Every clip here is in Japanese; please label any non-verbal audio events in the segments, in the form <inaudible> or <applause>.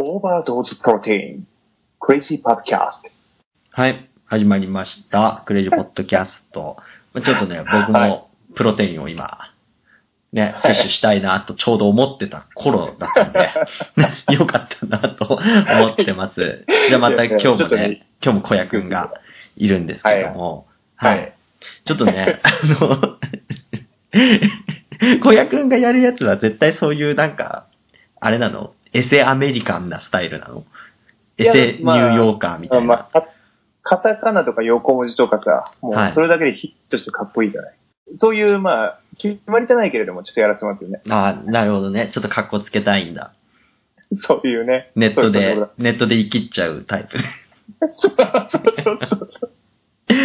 Overdose protein、Crazy Podcast。はい、始まりました。 Crazy Podcast。まあちょっとね、僕 <laughs> はいもプロテインを今、ね、摂取したいなとちょうど思ってた頃だったんで、<laughs> よかったなと思ってます。じゃあまた今日いやいやちょっとねもね、今日も小屋くんがいるんですけども、ははいい。ちょっとね、あの、<laughs> 小屋くんがやるやつは絶対そういうなんか、あれなの？エセアメリカンなスタイルなの？エセニューヨーカーみたいな。まあ、かカタカナとか横文字とかさ、もはいうそれだけでヒットしてかっこいいじゃない。そういう、まあ、決まりじゃないけれども、ちょっとやらせてもらってるね。ああ、なるほどね。ちょっと格好つけたいんだ。そういうね。ネットでそういうこ、ネットで生きっちゃうタイプ。そうそうそうそう。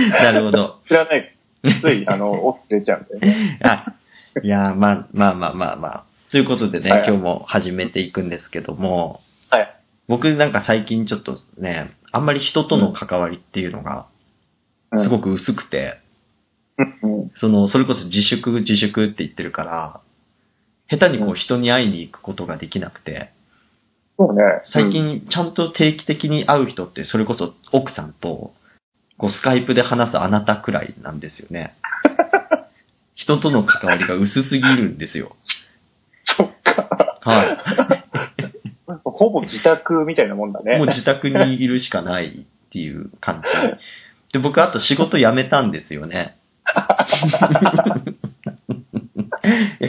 なるほど。知らない。つい、あの、オフ出ちゃうんだよね。あ、いやー、まあ、まあまあまあまあ。ということでね、はい今日も始めていくんですけども、はい。僕なんか最近ちょっとね、あんまり人との関わりっていうのがすごく。く薄くて、うんうん。その、それこそ自粛自粛って言ってるから、下手にこううん人に会いに行くことができなくて、そうね。最近ちゃんと定期的に会う人ってそれこそ奥さんとこうスカイプで話すあなたくらいなんですよね。<laughs> 人との関わりが薄すぎるんですよ。そっか。は <laughs> ほぼ自宅みたいなもんだい。ね。もう自宅にいるしかないっていう感じ。で、僕あと仕事辞めたんですよね。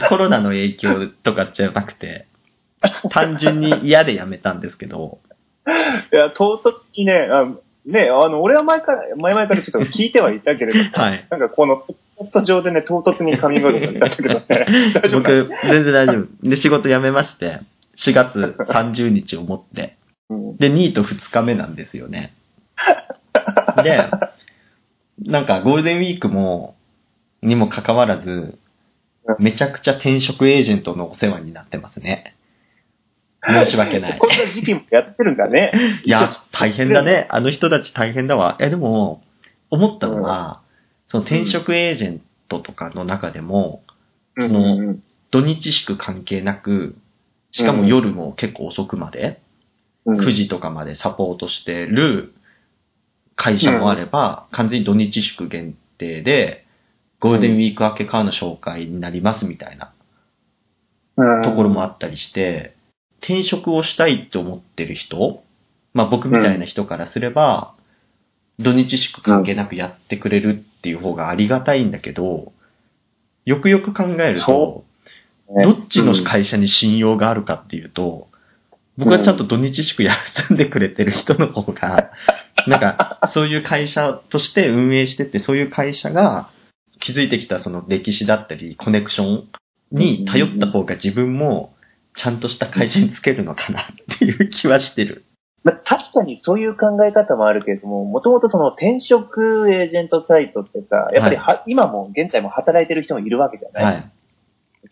コロナの影響とかじゃなくて、単純に嫌で辞めたんですけど、いや、唐突にね、あね、あの、俺は前から、前々からちょっと聞いてはいたけれども、はい。なんかこの、ポット上でね、唐突にカミングアウトされたけどね、<laughs> 大丈夫か僕、全然大丈夫。で、仕事辞めまして、4月30日をもって。うんで、ニート2日目なんですよね。<laughs> で、なんかゴールデンウィークも、にもかかわらず、めちゃくちゃ転職エージェントのお世話になってますね。申し訳ないこ。んな時期もやってるんだね。<laughs> いや、大変だね。あの人たち大変だわ。え、でも、思ったのは、その転職エージェントとかの中でも、うん。その土日祝関係なく、しかも夜も結構遅くまで、うん。9時とかまでサポートしてる会社もあれば、完全に土日祝限定で、ゴールデンウィーク明けからの紹介になりますみたいなうん。ところもあったりして、転職をしたいって思ってる人、まあ僕みたいな人からすれば、土日祝関係なくやってくれるっていう方がありがたいんだけど、よくよく考えるとそ、ねどっちの会社に信用があるかっていうと、僕はちゃんと土日祝休んでくれてる人の方が、<laughs> なんか、そういう会社として運営してて、そういう会社が築いてきたその歴史だったり、コネクションに頼った方が自分もちゃんとした会社につけるのかなっていう気はしてる。まあ、確かにそういう考え方もあるけれども、もともとその転職エージェントサイトってさ、やっぱりは、今も現在も働いてる人もいるわけじゃない、はい。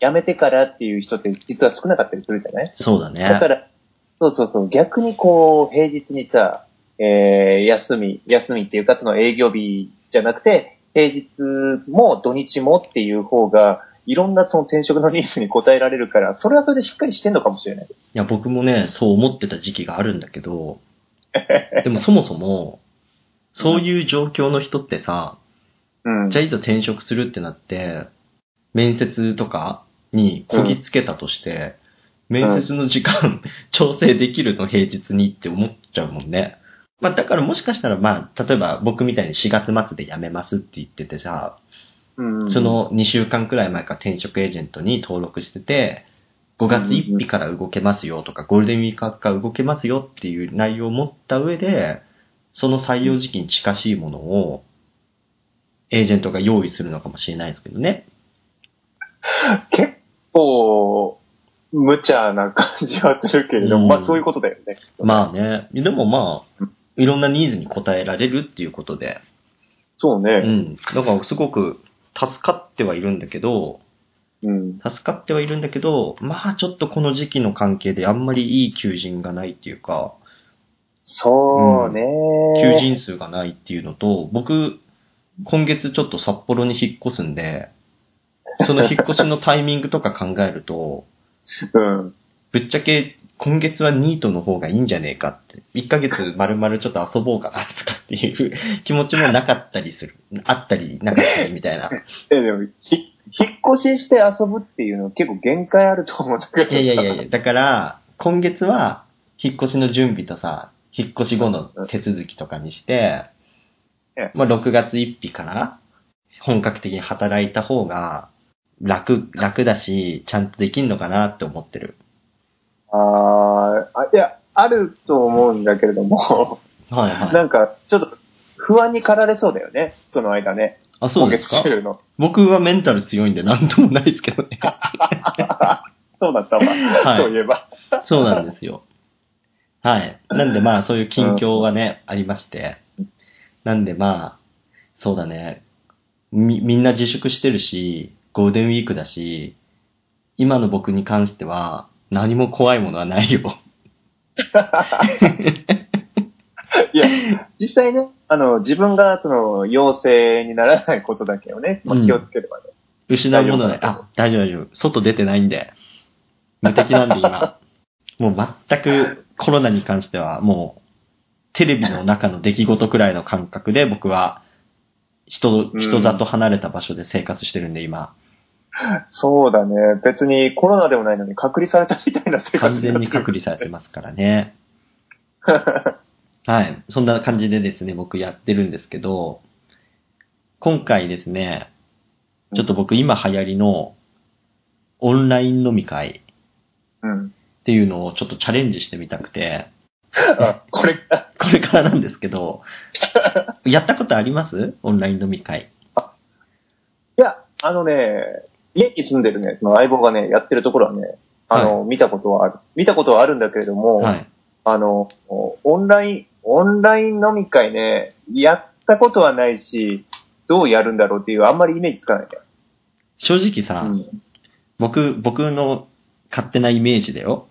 辞めてからっていう人って実は少なかったりするじゃない？そうだね。だから、そうそうそう、逆にこう、平日にさ、えー、休み、休みっていうかその営業日じゃなくて、平日も土日もっていう方が、いろんなその転職のニーズに応えられるから、それはそれでしっかりしてんのかもしれない。いや、僕もね、そう思ってた時期があるんだけど、<laughs> でもそもそも、そういう状況の人ってさ、うん。じゃあいざ転職するってなって、面接とかにこぎつけたとして、面接の時間調整できるの平日にって思っちゃうもんね。まあだからもしかしたらまあ、例えば僕みたいに4月末で辞めますって言っててさ、うんそ、の2週間くらい前から転職エージェントに登録してて、5月1日から動けますよとか、ゴールデンウィークから動けますよっていう内容を持った上で、その採用時期に近しいものを、エージェントが用意するのかもしれないですけどね。結構、無茶な感じはするけれども、うんまあそういうことだよね。まあね。でもまあ、いろんなニーズに応えられるっていうことで、うそうね。ん。だからすごく助かってはいるんだけど、うん。助かってはいるんだけど、まあちょっとこの時期の関係であんまりいい求人がないっていうか、そうね。求人数がないっていうのと、僕、今月ちょっと札幌に引っ越すんで、その引っ越しのタイミングとか考えると、<laughs> うん。ぶっちゃけ今月はニートの方がいいんじゃねえかって、1ヶ月丸々ちょっと遊ぼうかなとかっていう気持ちもなかったりする。あったり、なかったりみたいな。<laughs> え、でも、ひ、引っ越しして遊ぶっていうの結構限界あると思うんだけどさ。いやいやいやいや、だから、今月は引っ越しの準備とさ、引っ越し後の手続きとかにしてええ、まあ6月1日から本格的に働いた方が楽、楽だし、ちゃんとできんのかなって思ってる。あーあ、いや、あると思うんだけれども、はいはい。なんか、ちょっと不安に駆られそうだよね、その間ね。あ、そうですか？僕はメンタル強いんでなんともないですけどね。そうだったわ。いそういえば。そうなんですよ。はい。なんでまあそういう近況はね、ありまして。なんでまあ、そうだね。み、みんな自粛してるし、ゴールデンウィークだし、今の僕に関しては何も怖いものはないよ。<laughs> いや、実際ね、あの、自分がその、陽性にならないことだけをね、まあ、気をつければね。失うものね。あ、大丈夫大丈夫。外出てないんで。無敵なんで今。<laughs> もう全くコロナに関してはもう、テレビの中の出来事くらいの感覚で僕は、人、うん人里離れた場所で生活してるんで今。そうだね。別にコロナでもないのに隔離されたみたいな生活完全に隔離されてますからね。<laughs> はい。そんな感じでですね、僕やってるんですけど、今回ですね、ちょっと僕今流行りのオンライン飲み会うん。っていうのをちょっとチャレンジしてみたくて、あ、これ、あ <laughs> これからなんですけど、やったことあります？オンライン飲み会。いや、あのね、家に住んでるね、その相棒がね、やってるところはね、あの、見たことはある。見たことはあるんだけれども、はい。あの、オンライン、オンライン飲み会ね、やったことはないし、どうやるんだろうっていう、あんまりイメージつかないね。正直さ、うん。僕、僕の勝手なイメージだよ。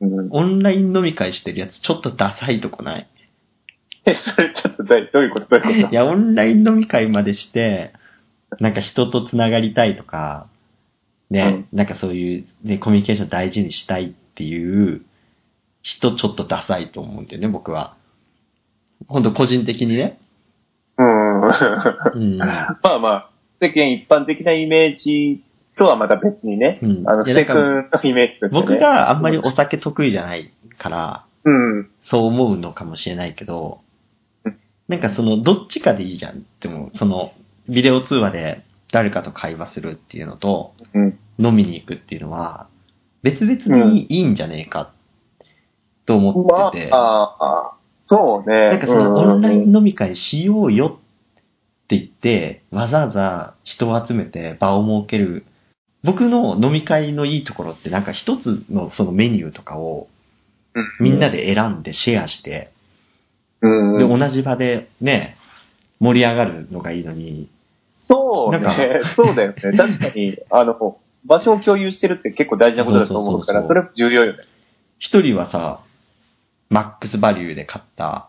うん、オンライン飲み会してるやつちょっとダサいとこない？え、それちょっとどういうこと？どういうこと？いや、オンライン飲み会までして、なんか人と繋がりたいとか、ね、なんかそういう、ね、コミュニケーション大事にしたいっていう人ちょっとダサいと思うんだよね、僕は。本当個人的にね。うん。うん。<laughs> まあまあ、世間一般的なイメージとはまた別にね、うんあの、のイメージとしてね。僕があんまりお酒得意じゃないから、うん。そう思うのかもしれないけどうん、なんかその、どっちかでいいじゃん。でも、その、ビデオ通話で誰かと会話するっていうのと、うん。飲みに行くっていうのは、別々にいいんじゃねえか、と思まってて、あ、あそうね。なんかそのオンライうんン飲み会しようよって言って、わざわざ人を集めて場を設ける。僕の飲み会のいいところってなんか一つのそのメニューとかをみんなで選んでシェアして、うん。で、同じ場でね、盛り上がるのがいいのに、そうなんかね。そうだよね。<laughs> 確かに、あの、場所を共有してるって結構大事なことだと思うから、それ重要よね。一人はさ、マックスバリューで買った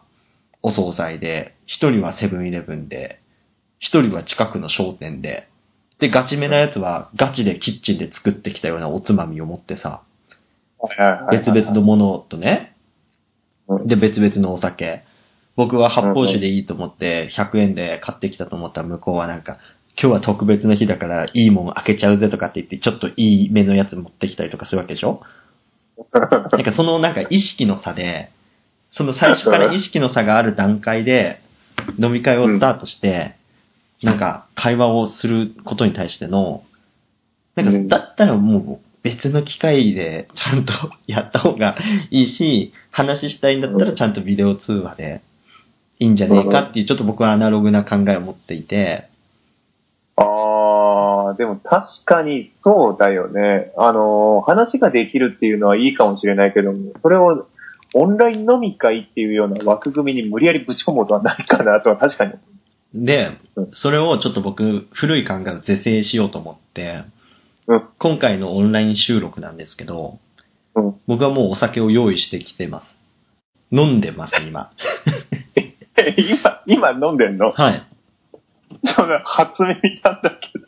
お惣菜で、一人はセブンイレブンで、一人は近くの商店で、で、ガチめなやつはガチでキッチンで作ってきたようなおつまみを持ってさ、別々のものとね、うんで、別々のお酒。僕は発泡酒でいいと思って、100円で買ってきたと思ったら向こうはなんか、今日は特別な日だからいいもん開けちゃうぜとかって言って、ちょっといい目のやつ持ってきたりとかするわけでしょ？<laughs> なんかそのなんか意識の差で、その最初から意識の差がある段階で飲み会をスタートして、なんか会話をすることに対しての、なんうん。かだったらもう別の機会でちゃんとやった方がいいし、話したいんだったらちゃんとビデオ通話でいいんじゃねえかっていうちょっと僕はアナログな考えを持っていて、ああ、でも確かにそうだよね。あの、話ができるっていうのはいいかもしれないけども、それをオンライン飲み会っていうような枠組みに無理やりぶち込むことはないかなとは確かに。でうん、それをちょっと僕古い考えを是正しようと思って、うん今回のオンライン収録なんですけど、うん僕はもうお酒を用意してきてます。飲んでます、今。今、今飲んでんの？はい。そんな初耳なんだけど。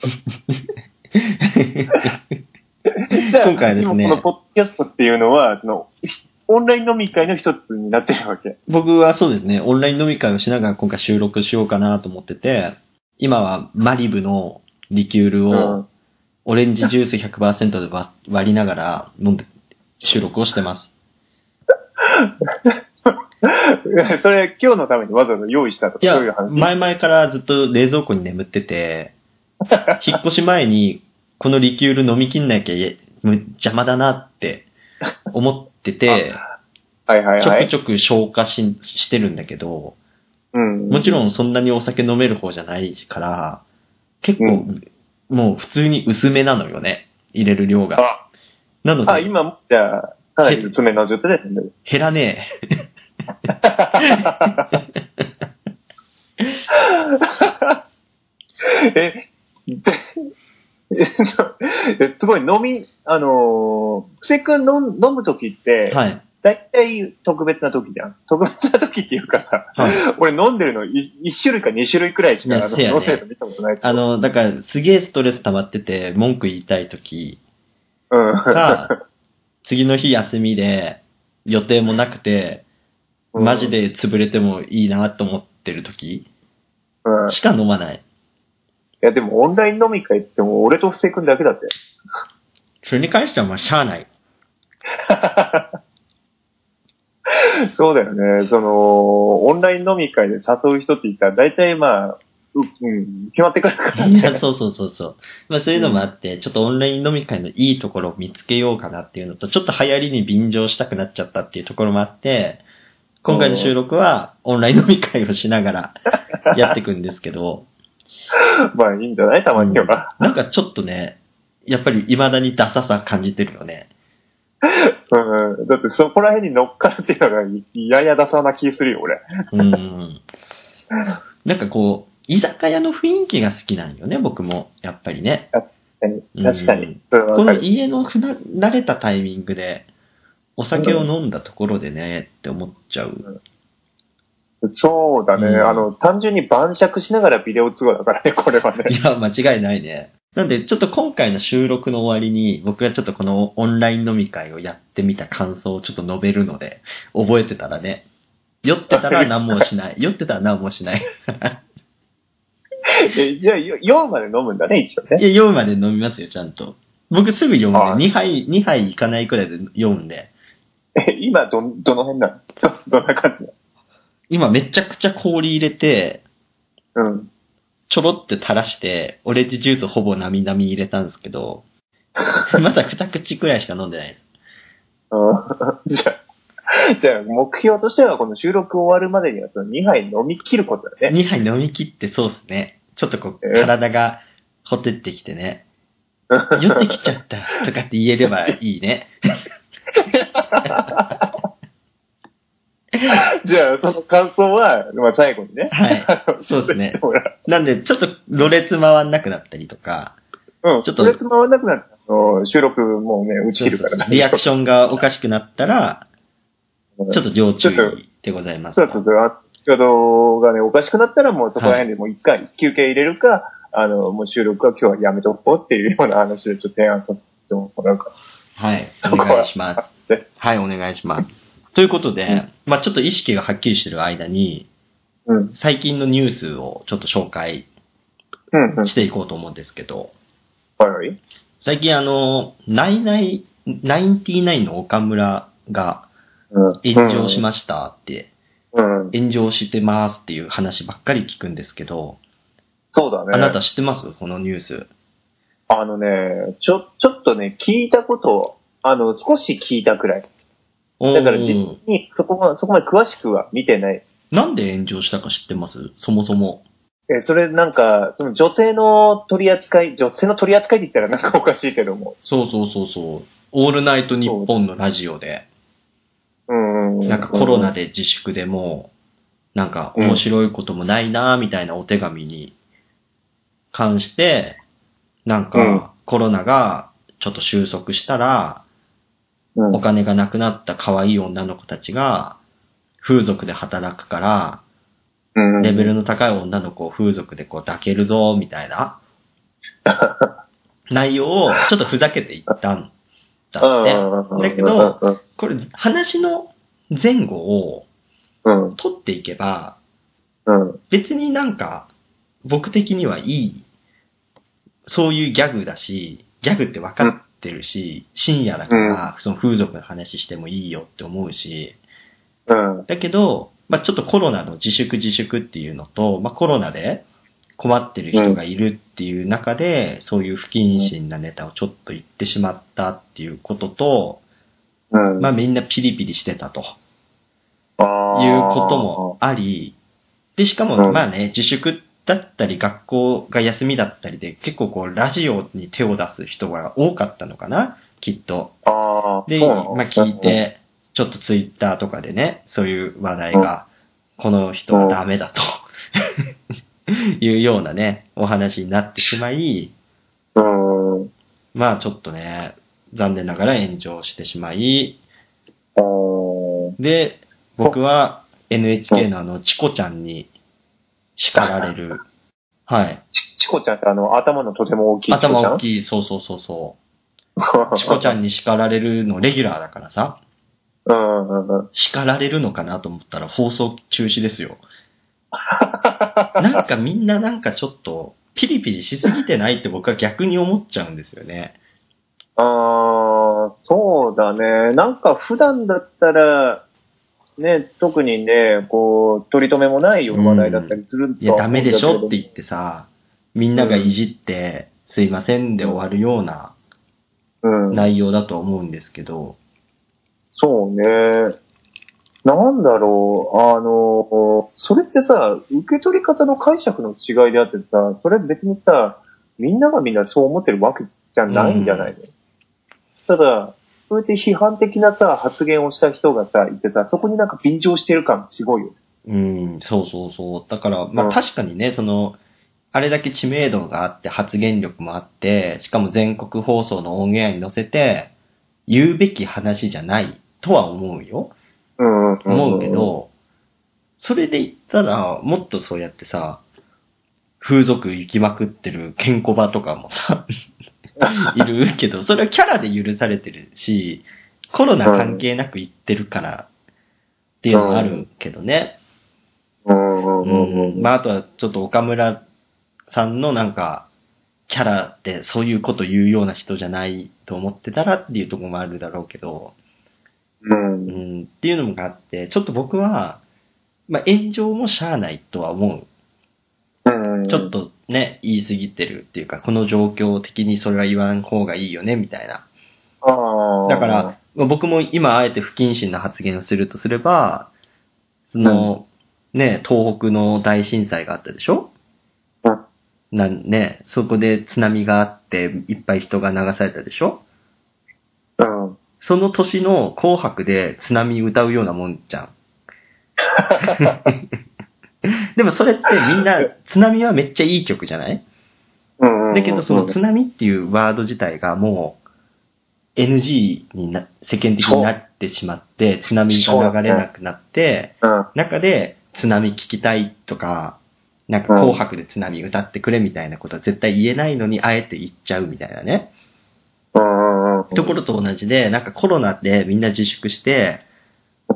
<laughs> じゃあ、今回ですね今このポッドキャストっていうのは、その、オンライン飲み会の一つになってるわけ？僕はそうですね、オンライン飲み会をしながら今回収録しようかなと思ってて、今はマリブのリキュールうをん。オレンジジュース100%で割割りながら飲んで収録をしてます。<laughs> <laughs> それ、今日のためにわざわざ用意したとか、そういう、話？前々からずっと冷蔵庫に眠ってて、<laughs> 引っ越し前にこのリキュール飲み切んなきゃ邪魔だなって思ってて、<laughs> はいはいはい。ちょくちょく消化ししてるんだけど、うん。もちろんそんなにお酒飲める方じゃないから、結構、うんもう普通に薄めなのよね。入れる量が。あ、あ、なので、今も、じゃあ、かなり爪の状態ですね。減らねえ、<laughs> でえ <laughs> すごい飲み、あのー、布施くん飲むときって、え。はい。だいたい特別なときじゃん。特別なときっていうかさ、はい。俺飲んでるの 1, 種類か2種類くらいしか、あの飲んでるの見たことないあ、の、だから、すげえストレス溜まってて、文句言いたいときうん。か、次の日休みで、予定もなくて、うんマジで潰れてもいいなと思ってるときうん。いしか飲まない。や、でもオンライン飲み会って言っても、俺と布施くんだけだって。それに関してはまあ、しゃあない。<laughs> そうだよね。その、オンライン飲み会で誘う人って言ったら、大体まあ、う、うん、決まってくるからいや、ね。そうそうそうそう。まあそういうのもあって、ちょっとオンライン飲み会のいいところを見つけようかなっていうのと、ちょっと流行りに便乗したくなっちゃったっていうところもあって、今回の収録はオンライン飲み会をしながら <laughs> やっていくんですけど、まあいいんじゃない？たまには。なんかちょっとね、やっぱり未だにダサさ感じてるよね。うん。だってそこら辺に乗っかるっていうのが、やや出さな気するよ、俺。うん。なんかこう、居酒屋の雰囲気が好きなんよね、僕も。やっぱりね。確かに。うんこの家のふな慣れたタイミングで、お酒を飲んだところでね、って思っちゃう。そうだね、うんあの、単純に晩酌しながらビデオ通話だからね、<laughs> これはね。いや、間違いないね。なんで、ちょっと今回の収録の終わりに、僕がちょっとこのオンライン飲み会をやってみた感想をちょっと述べるので、覚えてたらね。酔ってたら何もしない。酔ってたら何もしない。<laughs> えじゃあ、よ4まで飲むんだね、一応ね。いや、酔うまで飲みますよ、ちゃんと。僕すぐ酔うんで、はい2杯、2杯いかないくらいで酔うんで。え今、ど、どの辺なの？ど、どんな感じな今めちゃくちゃ氷入れて、のうん。ちょろって垂らして、オレンジジュースほぼなみなみ入れたんですけど、<laughs> まだ二口くらいしか飲んでないです。うんじゃあ、じゃあ、目標としては、この収録終わるまでには、その2杯飲み切ることだね。2杯飲み切ってそうですね。ちょっとこう、え体がほてってきてね、<laughs> 酔ってきちゃったとかって言えればいいね。<laughs> じゃあ、その感想は、まあ、最後にね。はいそうですねなんで、ちょっと、ろれつ回んなくなったりとか、うん。ちょっとちょっと。回らなくなったの収録もうね、打ち切るからリアクションがおかしくなったら、ョちょっと要注意でございます。そうそうそう。あ先ほどがね、おかしくなったらもうそこら辺でもう一回休憩入れるか、あの、もう収録は今日はやめとこうっていうような話でちょっと提案させてもらうか。はい。お願いします。はい、お願いします。ということで、まあちょっと意識がはっきりしてる間に、うん。最近のニュースをちょっと紹介。していこうと思うんですけど。最近あの、ナイナイ、ナインティナインの岡村がうん。炎上しましたって、うん。炎上してますっていう話ばっかり聞くんですけど、そうだね。あなた知ってます？このニュース。あのね、ちょ、ちょっとね、聞いたこと、あの、少し聞いたくらい。だから実に、そこまそこまで詳しくは見てない。なんで炎上したか知ってます？そもそも。え、それなんか、その女性の取り扱い、女性の取り扱いって言ったらなんかおかしいけども。そうそうそうそう。オールナイトニッポンのラジオで、うん。なんかコロナで自粛でもう、なんか面白いこともないなーみたいなお手紙に関して、なんうん。かコロナがちょっと収束したら、うん、お金がなくなった可愛い女の子たちが、風俗で働くから、うん、レベルの高い女の子を風俗でこう抱けるぞ、みたいな。<laughs> 内容をちょっとふざけて言ったんったって。だけど、これ話の前後をうん、取っていけば、うん、別になんか、僕的にはいい、そういうギャグだし、ギャグって分かってるし、深夜だから、その風俗の話してもいいよって思うし、うん、だけど、まあちょっとコロナの自粛自粛っていうのと、まあコロナで困ってる人がいるっていう中で、そういう不謹慎なネタをちょっと言ってしまったっていうことと、うん。まあみんなピリピリしてたと。あいうこともあり、で、しかも、うん。まあね、自粛だったり、学校が休みだったりで、結構こう、ラジオに手を出す人が多かったのかな？きっと。ああ、で、まあ聞い、て、ちょっとツイッターとかでね、そういう話題が、この人はダメだと、<laughs> いうようなね、お話になってしまい。まあちょっとね、残念ながら炎上してしまい、で、僕は NHK のあの、チコちゃんに叱られる。<laughs> はい。ち、チコちゃんってあの、頭のとても大きい頭大きい、そうそうそうそう。<laughs> チコちゃんに叱られるのレギュラーだからさ、うんうんうん。叱られるのかなと思ったら放送中止ですよ。<laughs> なんかみんななんかちょっと、ピリピリしすぎてないって僕は逆に思っちゃうんですよね。ああ、そうだね。なんか普段だったら、ね、特にね、こう、取り留めもないような話題だったりするといや、ダメでしょって言言ってさ、みんながいじって、すいませんで終わるようなうん。内容だと思うんですけど、そうね。なんだろう、あの、それってさ、受け取り方の解釈の違いであってさ、それ別にさ、みんながみんなそう思ってるわけじゃないんじゃないの、ただ、そうやって批判的なさ、発言をした人がさ、いてさ、そこになんか便乗してる感すごいよ。うん、そうそうそう。だから、まあうん確かにね、その、あれだけ知名度があって発言力もあって、しかも全国放送のオンエアに載せて、言うべき話じゃないとは思うよ。うん、うん。思うけど、それで言ったら、もっとそうやってさ、風俗行きまくってるケンコバとかもさ、<laughs> いるけど、それはキャラで許されてるし、コロナ関係なく行ってるからっていうのもあるけどね。うん。まあ、あとはちょっと岡村さんのなんか、キャラってそういうこと言うような人じゃないと思ってたらっていうところもあるだろうけど、うんう。ん、っていうのもあって、ちょっと僕は、まあ、炎上もしゃあないとは思うん。う。ちょっとね、言い過ぎてるっていうか、この状況的にそれは言わん方がいいよね、みたいな。ああ。だから、まあ僕も今あえて不謹慎な発言をするとすれば、その、ね、東北の大震災があったでしょ？うん、なんね、そこで津波があって、いっぱい人が流されたでしょ？うん。その年の紅白で津波歌うようなもんじゃん。<laughs> でもそれってみんな、津波はめっちゃいい曲じゃない？うん。だけどその津波っていうワード自体がもう NG にな、世間的になってしまって、津波が流れなくなって、うん。中で津波聞きたいとか、なんか紅白で津波歌ってくれみたいなことは絶対言えないのにあえて言っちゃうみたいなね。ところと同じで、なんかコロナでみんな自粛して、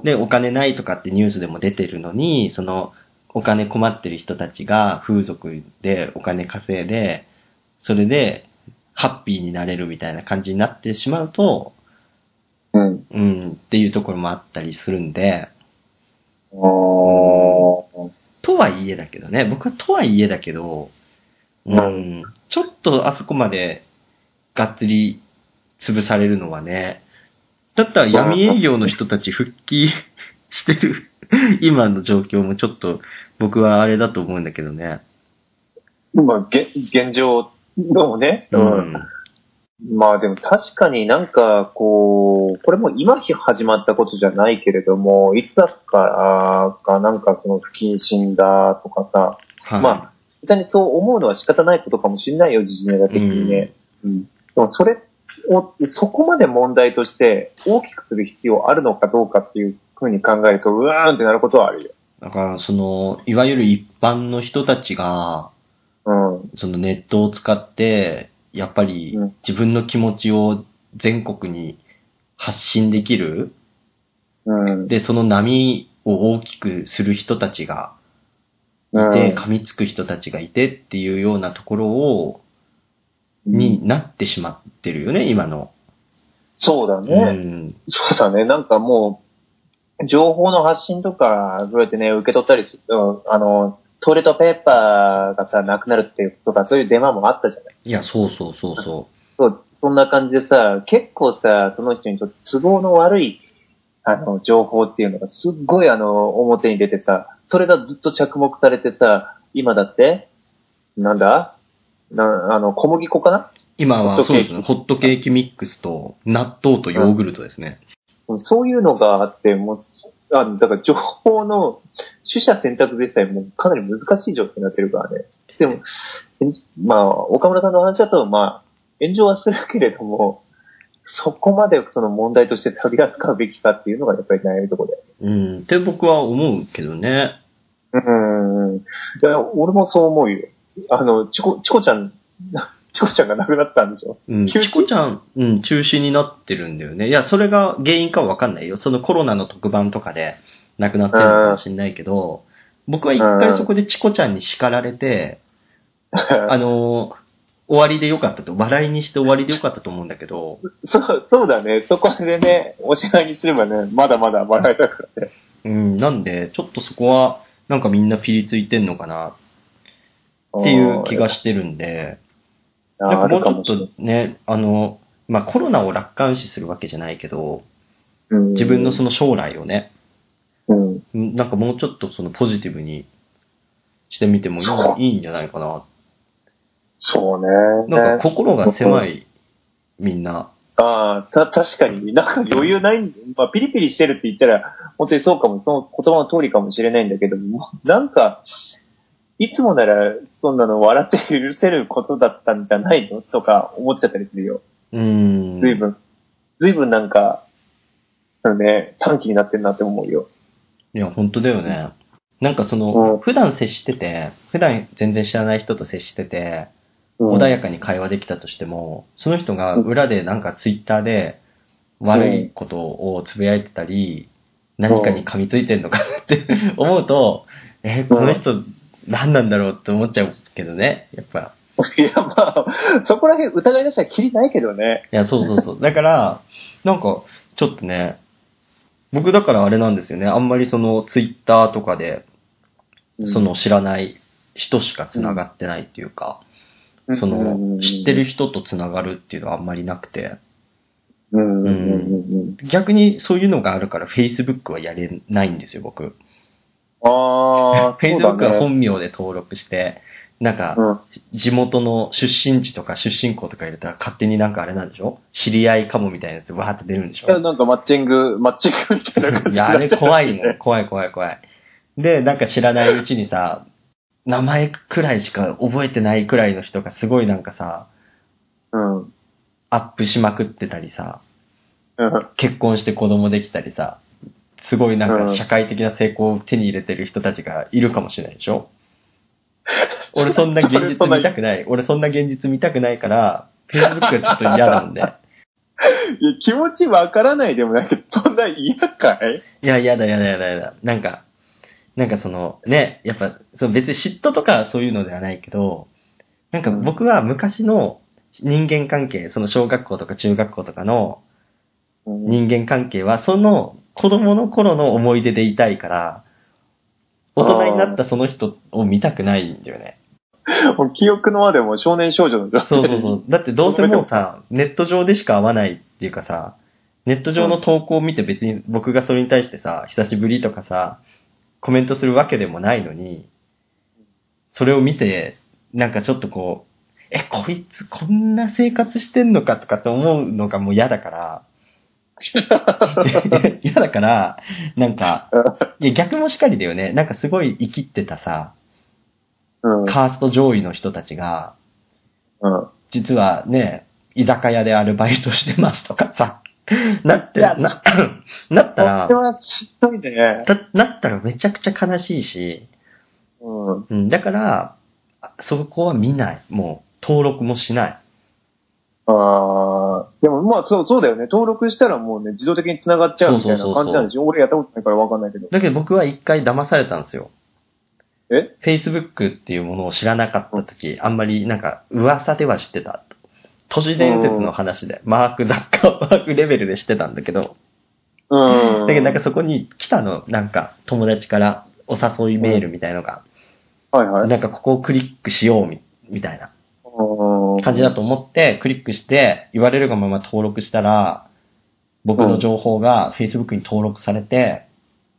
で、お金ないとかってニュースでも出てるのに、その、お金困ってる人たちが風俗でお金稼いで、それで、ハッピーになれるみたいな感じになってしまうと、うん。うん、っていうところもあったりするんで、あー。とはいえだけどね、僕はとはいえだけど、うん、ちょっとあそこまでがっつり潰されるのはね、だったら闇営業の人たち復帰してる <laughs> 今の状況もちょっと僕はあれだと思うんだけどね。まあ、げ現状のね、ううん。ん。まあでも確かになんかこう、これも今始まったことじゃないけれども、いつだかかなんかその不謹慎だとかさ、はい。まあ実際にそう思うのは仕方ないことかもしれないよ、時事ネタ的にね。うん。でもそれを、そこまで問題として大きくする必要あるのかどうかっていうふうに考えると、うわーんってなることはあるよ。だから、その、いわゆる一般の人たちが、うん。そのネットを使って、やっぱりうん自分の気持ちを全国に発信できる。うん。で、その波を大きくする人たちがうんいて、噛みつく人たちがいてっていうようなところを、になってしまってるよね、今の。うそうだね。ん。そうだね。なんかもう、情報の発信とか、どうやってね、受け取ったりする、うんあの、トイレットペーパーがさ、なくなるっていうとか、そういうデマもあったじゃない。いや、そうそうそうそそう、そんな感じでさ、結構さ、その人にとって都合の悪い、あの、情報っていうのがすっごいあの、表に出てさ、それがずっと着目されてさ、今だって、なんだ？な、あの、小麦粉かな？今はそうですね、ホットケーキミックスと納豆とヨーグルトですね。そういうのがあって、もう、あだから情報の取捨選択でさえもうかなり難しい状況になってるからね。でも、えまあ、岡村さんの話だと、まあ、炎上はするけれども、そこまでその問題として取り扱うべきかっていうのがやっぱり悩みところで。うん、って僕は思うけどね。うん。いや、俺もそう思うよ。あの、チコ、チコちゃん、チコちゃんが亡くなったんでしょ？うん、チコちゃん、うん、中止になってるんだよね。いや、それが原因かはわかんないよ。そのコロナの特番とかで亡くなってるのかもしれないけど、僕は一回そこでチコちゃんに叱られて、<laughs> あのー終わりでよかったと、笑いにして終わりでよかったと思うんだけど、そう、そうだね。そこでね、おしまいにすればね、まだまだ笑えたからね。うん、なんで、ちょっとそこは、なんかみんなピリついてんのかなっていう気がしてるんで、なんかもうちょっとね、あの、まあ、コロナを楽観視するわけじゃないけど、ない自分のその将来をね、うん。うんなんかもうちょっとそのポジティブにしてみてもいいんじゃないかな。そうね。なんか心が狭い、みんな。ああ、た、確かに、なんか余裕ない、まあ、ピリピリしてるって言ったら、本当にそうかも、その言葉の通りかもしれないんだけども、なんか、いつもなら、そんなの笑って許せることだったんじゃないの？とか思っちゃったりするよ。うーん。随分、随分なんか、あのね、短期になってるなって思うよ。いや、本当だよね。なんかそうんの、普段接してて、普段全然知らない人と接してて、うん穏やかに会話できたとしても、その人が裏でなんかツイッターで悪いことをつぶやいてたり、何かに噛みついてんのかって思うと、えーこの人何なんだろうって思っちゃうけどね、やっぱ。<laughs> いや、まあ、そこら辺疑い出したらきりないけどね。いや、そうそうそう。だから、なんか、ちょっとね、僕だからあれなんですよね。あんまりそのツイッターとかで、その知らない人しか繋がってないっていうか、その、知ってる人と繋がるっていうのはあんまりなくて、うんうんうんうん。逆にそういうのがあるから Facebook はやれないんですよ、僕。ああ、<laughs> Facebook はね。本名で登録して、なんか、うん。地元の出身地とか出身校とか入れたら勝手になんかあれなんでしょ？知り合いかもみたいなやつわーって出るんでしょ？なんかマッチング、マッチングみたいな感じいや、あれ怖いもん。ね。怖い怖い怖い。で、なんか知らないうちにさ、名前くらいしか覚えてないくらいの人がすごいなんかさ、うん。アップしまくってたりさ、うん。結婚して子供できたりさ、すごいなんうんか社会的な成功を手に入れてる人たちがいるかもしれないでしょ？<laughs> 俺そんな現実見たくない。俺そんな現実見たくないから、Facebook がちょっと嫌なんで。<laughs> いや、気持ちわからないでもないけど、そんな嫌かい？いや、やだやだやだやだ。なんか、なんかその、ね、やっぱ、その別に嫉妬とかそういうのではないけど、なんか僕は昔の人間関係、その小学校とか中学校とかの人間関係は、その子供の頃の思い出でいたいから、大人になったその人を見たくないんだよね。もう記憶の輪でも少年少女の状態そうそうそう。だってどうせもうさ、<laughs> ネット上でしか会わないっていうかさ、ネット上の投稿を見て別に僕がそれに対してさ、久しぶりとかさ、コメントするわけでもないのに、それを見て、なんかちょっとこう、え、こいつこんな生活してんのかとかって思うのがもう嫌だから、<laughs> 嫌だから、なんか、いや逆もしかりだよね。なんかすごい生きってたさ、うん。カースト上位の人たちが、うん。実はね、居酒屋でアルバイトしてますとかさ、<laughs> なって、な、なったらね。だなったらめちゃくちゃ悲しいし、うん。うん、だから、あそこは見ない。もう、登録もしない。ああ、でもまあそう、そうだよね。登録したらもうね、自動的に繋がっちゃうみたいな感じなんでしょ？俺やったことないからわかんないけど。だけど僕は一回騙されたんですよ。え？Facebook っていうものを知らなかった時、あんまりなんか噂では知ってた。都市伝説の話で、マーク・ザッカーバーグレベルで知ってたんだけど、うん。だけどなんかそこに来たの、なんか友達からお誘いメールみたいのが、はいはい。なんかここをクリックしようみみたいなうん感じだと思って、クリックして、言われるがまま登録したら、僕の情報が Facebook に登録されて、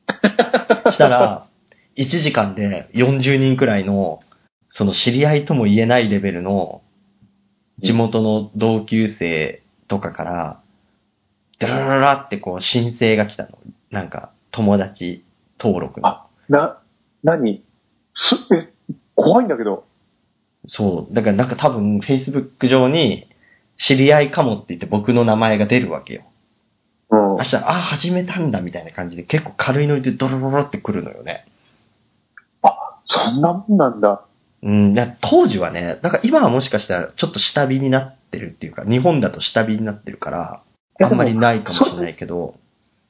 <laughs> したら、1時間で40人くらいの、その知り合いとも言えないレベルの、地元の同級生とかから、ダラララってこう申請が来たの。なんか、友達登録の。あな、何？す、え、怖いんだけど。そう。だからなんか多分 Facebook 上に知り合いかもって言って僕の名前が出るわけよ。うん明。日、あ、始めたんだみたいな感じで結構軽いノリでドロロロってくるのよね。そんなもんなんだ。うん。だ当時はね、なんか今はもしかしたらちょっと下火になってるっていうか、日本だと下火になってるから、あんまりないかもしれないけど、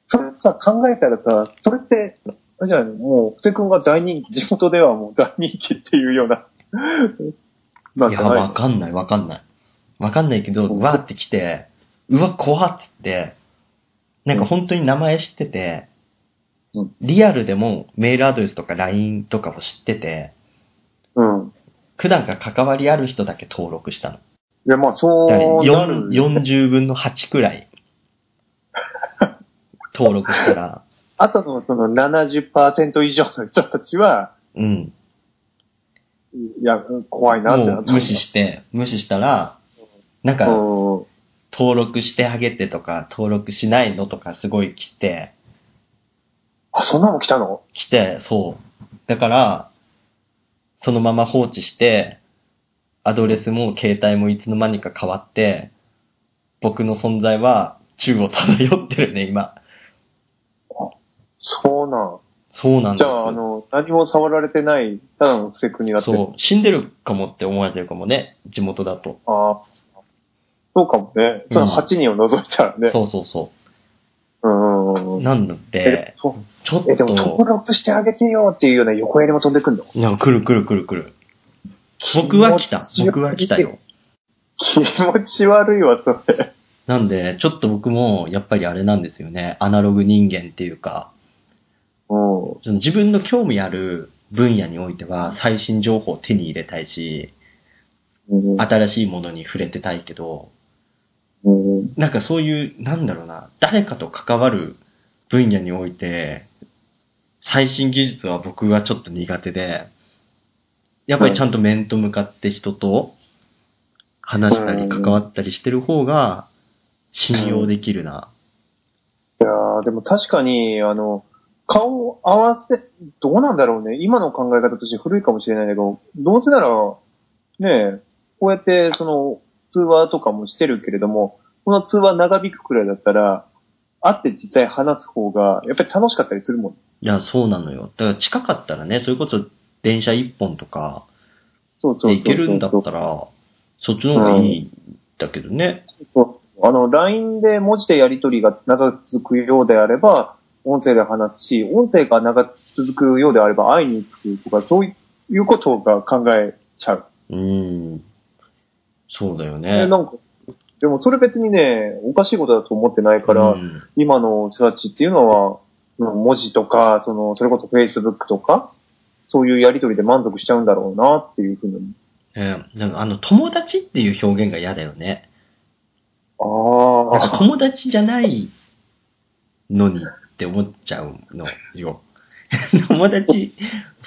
それさ、考えたらさ、それって、じゃあもう、布施君が大人気、地元ではもう大人気っていうような、いや、わかんないわかんない。わかんないけど、うんわーって来て、うわ、怖っつって、なんか本当に名前知ってて、うんリアルでもメールアドレスとか LINE とかを知ってて、うん。普段から関わりある人だけ登録したの。いや、まあ、そうなる。4 40分の8くらい登録したら、<laughs> あとのその70%以上の人たちは、うん。いや、怖いなってなっう無視して、無視したら、なんか、うん。登録してあげてとか、登録しないのとかすごい来て、あ、そんなの来たの？来て、そう。だから、そのまま放置して、アドレスも携帯もいつの間にか変わって、僕の存在は宙を漂ってるね、今。そうなん。そうなんですよ。じゃあ、あの、何も触られてない、ただの布施君になってる。そう、死んでるかもって思われてるかもね、地元だと。ああ。そうかもね。その8人を除いたらね。そうそうそううん。う。なんのえで、、そうちょっえ、でもと、登録してあげてよっていうような横やりも飛んでくんの？なんか来る来る来る来る。僕は来た。僕は来たよ。。気持ち悪いわ、それ。なんで、ちょっと僕も、やっぱりあれなんですよね。アナログ人間っていうか、うん。その自分の興味ある分野においては、最新情報を手に入れたいし、うん新しいものに触れてたいけど、うん。なんかそういう、なんだろうな、誰かと関わる分野において、最新技術は僕はちょっと苦手で、やっぱりちゃんと面と向かって人と話したりうん関わったりしてる方が信用できるな。いやーでも確かに、あの、顔を合わせ、どうなんだろうね。今の考え方として古いかもしれないけど、どうせなら、ねえ、こうやって、その、通話とかもしてるけれども、この通話長引くくらいだったら、会って実際話す方が、やっぱり楽しかったりするもん。いや、そうなのよ。だから近かったらね、それこそ電車一本とかそうそう行けるんだったら、そっちの方がいいんだけどね。そうあの、LINE で文字でやり取りが長く続くようであれば、音声で話すし、音声が長く続くようであれば会いに行くとか、そういうことが考えちゃう。うーん。そうだよえね。なんか、でもそれ別にね、おかしいことだと思ってないから、うん今の人たちっていうのは、その文字とか、その、それこそ Facebook とか、そういうやりとりで満足しちゃうんだろうなっていうふうに。えーなんかあの、友達っていう表現が嫌だよね。ああ、友達じゃないのにって思っちゃうのよ。<laughs> 友達、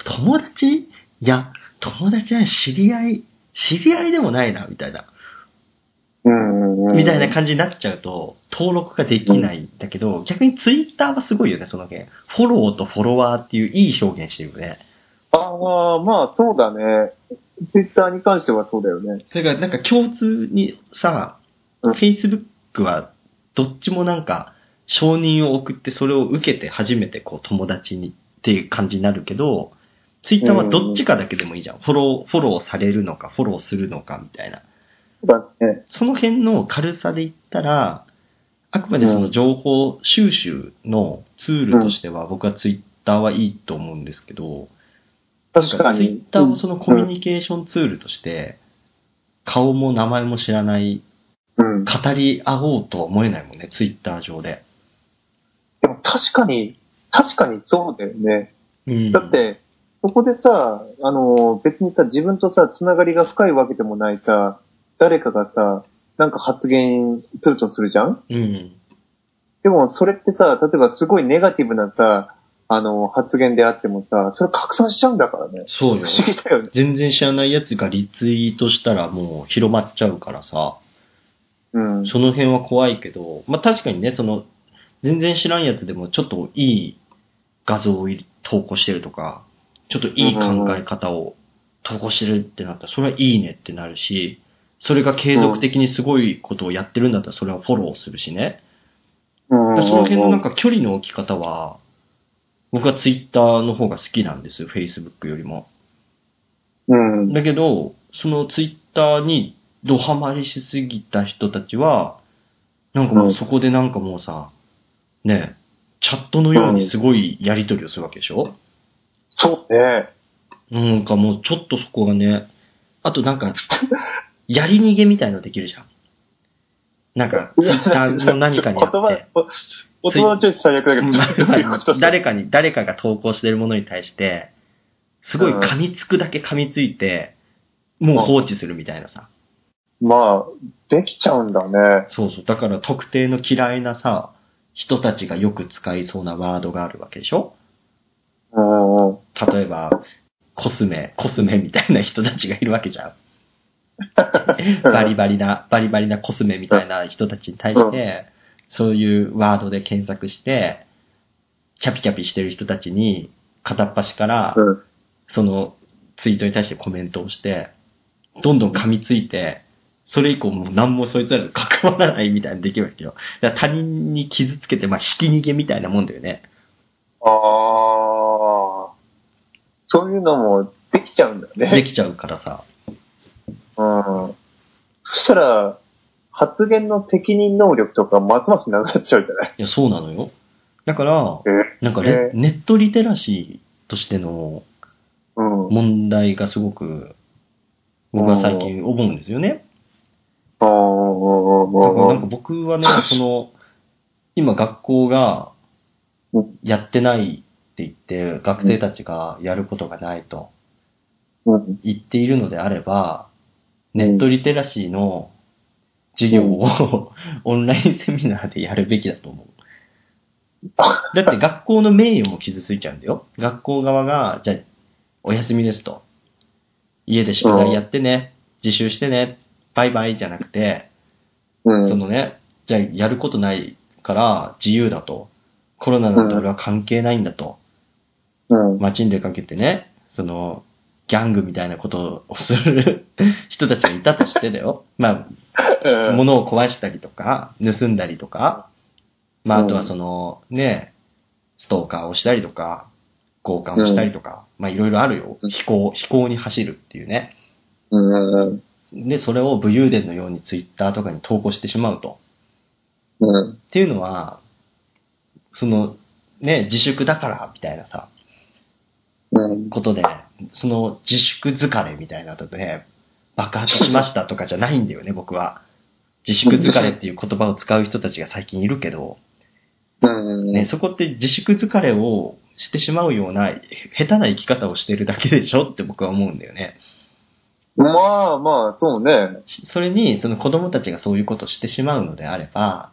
友達？いや、友達は知り合い、知り合いでもないな、みたいな。みたいな感じになっちゃうと、登録ができないんだけど、逆にツイッターはすごいよね、その件。フォローとフォロワーっていういい表現してるよね。ああ、まあそうだね。Twitter に関してはそうだよね。だからなんか共通にさ、うん Facebook はどっちもなんか承認を送ってそれを受けて初めてこう友達にっていう感じになるけど、Twitter はどっちかだけでもいいじゃん。フォロー、フォローされるのか、フォローするのかみたいな。そうだね。その辺の軽さで言っったら、あくまでその情報収集のツールとしては、僕はツイッターはいいと思うんですけど、確かに。ツイッターをそのコミュニケーションツールとして、顔も名前も知らない、うん。語り合おうとは思えないもんね、ツイッター上で。でも確かに、確かにそうだよね。うん。だって、そこでさ、あの、別にさ、自分とさ、つながりが深いわけでもないさ、誰かがさ、なんか発言するとするじゃん？うん。でも、それってさ、例えばすごいネガティブなさ、あの、発言であってもさ、それ拡散しちゃうんだからね。そうよ不。思議だよね。全然知らないやつがリツイートしたらもう広まっちゃうからさ、うん。その辺は怖いけど、まあ確かにね、その、全然知らんやつでもちょっといい画像を投稿してるとか、ちょっといい考え方を投稿してるってなったら、それはいいねってなるし、それが継続的にすごいことをやってるんだったら、それはフォローするしね。その辺のなんか距離の置き方は、僕はツイッターの方が好きなんですよ、Facebook よりも。うん。だけど、そのツイッターにドハマりしすぎた人たちは、なんかもうそこでなんかもうさ、ね、チャットのようにすごいやりとりをするわけでしょ、そうね。なんかもうちょっとそこがね、あとなんか、やり逃げみたいのできるじゃん。なんか、ツイッターの何かにあ言葉って。<laughs> お言葉のチョイス最悪だけど、誰かに、誰かが投稿してるものに対して、すごい噛みつくだけ噛みついて、もう放置するみたいなさ。まあ、できちゃうんだね。そうそう。だから特定の嫌いなさ、人たちがよく使いそうなワードがあるわけでしょ？例えば、コスメ、コスメみたいな人たちがいるわけじゃん。バリバリな、バリバリなコスメみたいな人たちに対して、そういうワードで検索して、キャピキャピしてる人たちに、片っ端から、うん。そのツイートに対してコメントをして、どんどん噛みついて、それ以降もう何もそいつらと関わらないみたいにできるわけよ。だから他人に傷つけて、まあ、引き逃げみたいなもんだよね。ああ。そういうのもできちゃうんだね。できちゃうからさ。うん。そしたら、発言の責任能力とかますますなくなっちゃうじゃない？いや、そうなのよ。だから、えなんかレ、えネットリテラシーとしてのうん。問題がすごく、僕は最近思うんですよね。ああ、だからなんかあ僕はね、<laughs> その、今学校がうんやってないって言って、学生たちがやることがないとうん。言っているのであれば、ネットリテラシーの授業を <laughs> オンラインセミナーでやるべきだと思う。<laughs> だって学校の名誉も傷ついちゃうんだよ。学校側が、じゃあ、お休みですと。家で宿題やってね、自習してね、バイバイじゃなくて、うん。そのね、じゃあやることないから自由だと。コロナなんて俺は関係ないんだと。うん。街に出かけてね、その、ギャングみたいなことをする <laughs> 人たちがいたとしてだよ。まあ、うん物を壊したりとか、盗んだりとか、まあ、あとはその、ね、ストーカーをしたりとか、強姦をしたりとか、まあ、いろいろあるよ。うん飛行、飛行に走るっていうね。うん。で、それを武勇伝のようにツイッターとかに投稿してしまうと。うん。っていうのは、その、ね、自粛だから、みたいなさ、うん。ことで、その自粛疲れみたいなので、爆発しましたとかじゃないんだよね、僕は。自粛疲れっていう言葉を使う人たちが最近いるけど、うん。ね、そこって自粛疲れをしてしまうような、下手な生き方をしてるだけでしょって僕は思うんだよね。まあまあ、そうね。それに、その子供たちがそういうことをしてしまうのであれば、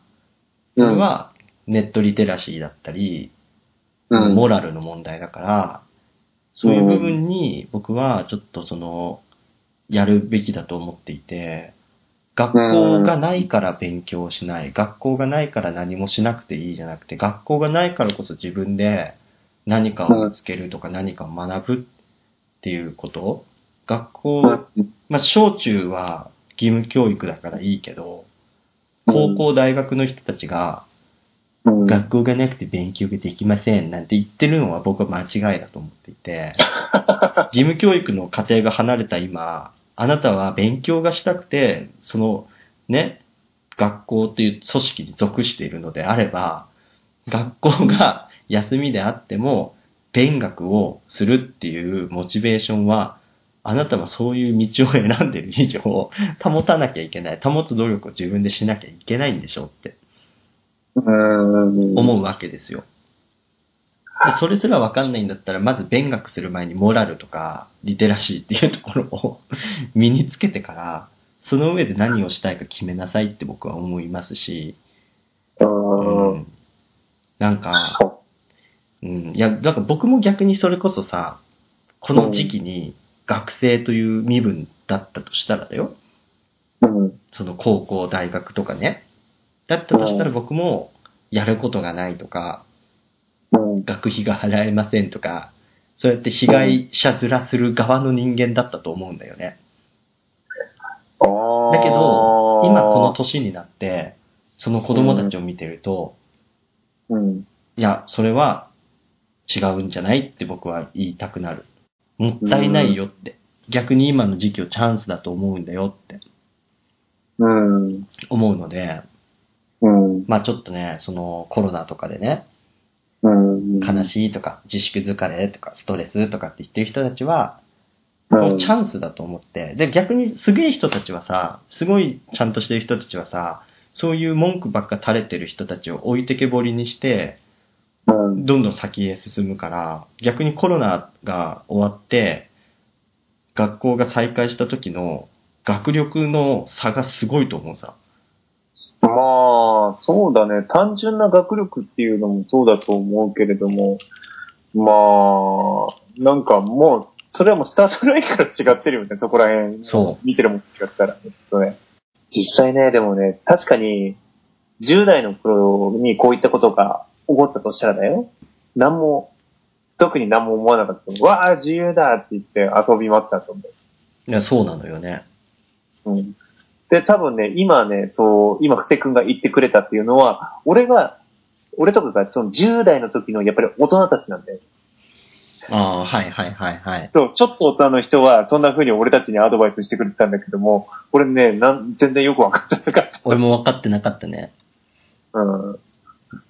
それはネットリテラシーだったり、そのモラルの問題だから、そういう部分に僕はちょっとその、やるべきだと思っていて、学校がないから勉強しない、学校がないから何もしなくていいじゃなくて、学校がないからこそ自分で何かを見つけるとか何かを学ぶっていうこと学校、まあ小中は義務教育だからいいけど、高校大学の人たちが、うん。学校がなくて勉強ができませんなんて言ってるのは僕は間違いだと思っていて、<laughs> 義務教育の過程が離れた今、あなたは勉強がしたくて、そのね、学校という組織に属しているのであれば、学校が休みであっても、勉学をするっていうモチベーションは、あなたはそういう道を選んでる以上、保たなきゃいけない。保つ努力を自分でしなきゃいけないんでしょうってうん。思うわけですよ。でそれすらわかんないんだったら、まず勉学する前にモラルとか、リテラシーっていうところを <laughs> 身につけてから、その上で何をしたいか決めなさいって僕は思いますし、うん。うんなんか、そうん、いや、だから僕も逆にそれこそさ、この時期に学生という身分だったとしたらだよ。う。うん。その高校、大学とかね。だったとしたら僕もやることがないとか、うん。学費が払えませんとか、そうやって被害者面する側の人間だったと思うんだよね。だけど、今この年になって、その子供たちを見てると、うん。いや、それは違うんじゃないって僕は言いたくなる。もったいないよって。逆に今の時期をチャンスだと思うんだよってうん。思うので、うん。まあちょっとね、そのコロナとかでね、うん。悲しいとか自粛疲れとかストレスとかって言ってる人たちは、うんこのチャンスだと思って、で逆にすげえ人たちはさ、すごいちゃんとしてる人たちはさ、そういう文句ばっか垂れてる人たちを置いてけぼりにして、うん。どんどん先へ進むから、逆にコロナが終わって、学校が再開した時の学力の差がすごいと思うさ。まあ、そうだね。単純な学力っていうのもそうだと思うけれども、まあ、なんかもう、それはもうスタートラインから違ってるよね、そこら辺。。そう見てるもんと違ったら、えっとね。実際ね、でもね、確かに、10代の頃にこういったことが起こったとしたらだよ。何も、特に何も思わなかった。わあ、自由だって言って遊び回ってたと思う。いや、そうなのよね。うん。で、多分ね、今ね、そう、今、布施くんが言ってくれたっていうのは、俺が、俺とかがその10代の時のやっぱり大人たちなんだよ。ああ、はいはいはいはい。そう、ちょっと大人の人はそんな風に俺たちにアドバイスしてくれてたんだけども、俺ね、なん全然よくわかってなかった。俺も分かってなかったね。うん。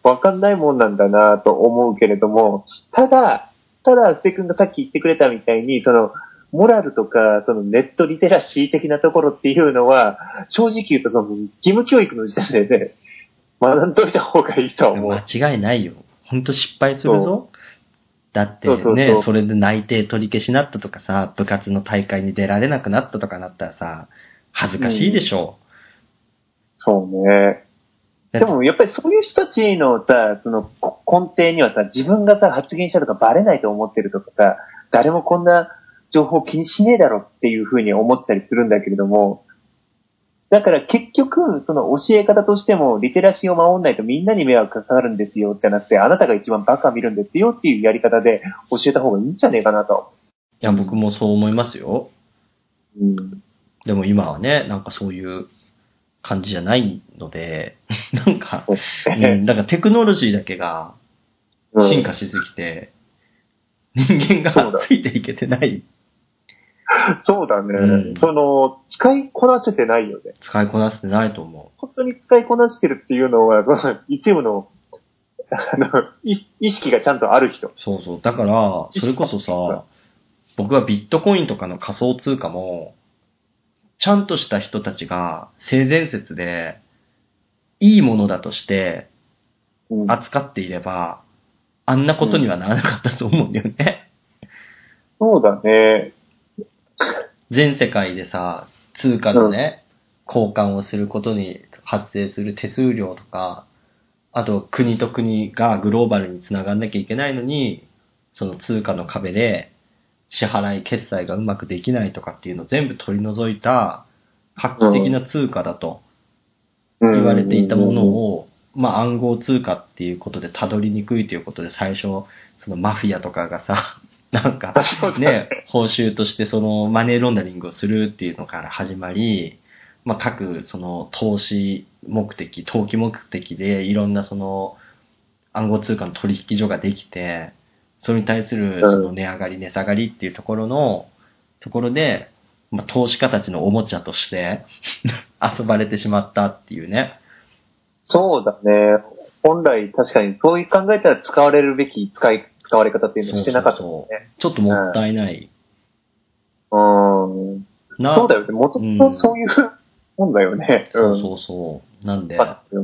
わかんないもんなんだなと思うけれども、ただ、ただ、布施くんがさっき言ってくれたみたいに、その、モラルとか、そのネットリテラシー的なところっていうのは、正直言うとその、義務教育の時点でね、学んどいた方がいいとは思う。間違いないよ。ほんと失敗するぞ。だってそうそうそうね、それで内定取り消しになったとかさ、部活の大会に出られなくなったとかなったらさ、恥ずかしいでしょ。そうね。だってでもやっぱりそういう人たちのさ、そのこ根底にはさ、自分がさ、発言したとかバレないと思ってるとかさ、誰もこんな情報気にしねえだろっていうふうに思ってたりするんだけれども、だから結局、その教え方としても、リテラシーを守んないとみんなに迷惑かかるんですよ、じゃなくて、あなたが一番バカ見るんですよっていうやり方で教えた方がいいんじゃねえかなと。いや、僕もそう思いますよ。うん。でも今はね、なんかそういう感じじゃないので、<laughs> なんか、そううん、だからテクノロジーだけがうん進化しすぎて、人間そうだがついていけてない、そうだね、うんその、使いこなせてないよね。使いこなせてないと思本当に使いこなしてるっていうのは、一部の、あの、い意識がちゃんとある人。う。そうそう。だから、それこそさ、僕はビットコインとかの仮想通貨も、ちゃんとした人たちが性善説で、いいものだとしてうん扱っていれば、あんなことにはならなかったと思うんだよね。そうだね。全世界でさ、通貨のね、交換をすることに発生する手数料とか、あと国と国がグローバルにつながんなきゃいけないのに、その通貨の壁で支払い決済がうまくできないとかっていうのを全部取り除いた画期的な通貨だと言われていたものを、まあ暗号通貨っていうことでたどりにくいということで最初、そのマフィアとかがさ、<laughs> なんかね、報酬としてそのマネーロンダリングをするっていうのから始まり、まあ、各その投資目的、投機目的でいろんなその暗号通貨の取引所ができて、それに対するその値上がり、値下がりっていうところの、ところで、まあ、投資家たちのおもちゃとして <laughs> 遊ばれてしまったっていうね。そうだね。本来確かにそういう考えたら使われるべき使い、使われ方っていうのをしてなかったもんね。ちょっともったいない。うん。なそうだよね。もともとそういうもんだよね。そうそうそう。なんで、う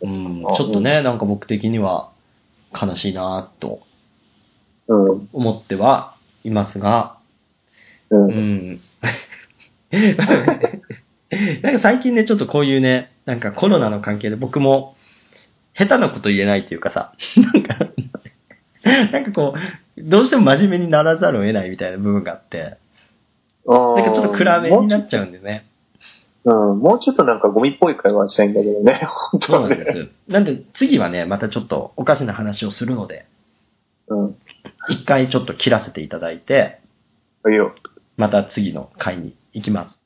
うん、ちょっとね、なんか僕的には悲しいなとうん。思ってはいますが、う。うんん。<laughs> なんか最近ね、ちょっとこういうね、なんかコロナの関係で僕も下手なこと言えないっていうかさ、なんか、なんかこう、どうしても真面目にならざるを得ないみたいな部分があって、ななんかちょっと暗めになっちゃうんでね。うん。もうちょっとなんかゴミっぽい会話したいんだけどね。<laughs> 本当はね。そうなんです。なんで次はね、またちょっとおかしな話をするので、うん。一回ちょっと切らせていただいて、いいよ。また次の回に行きます。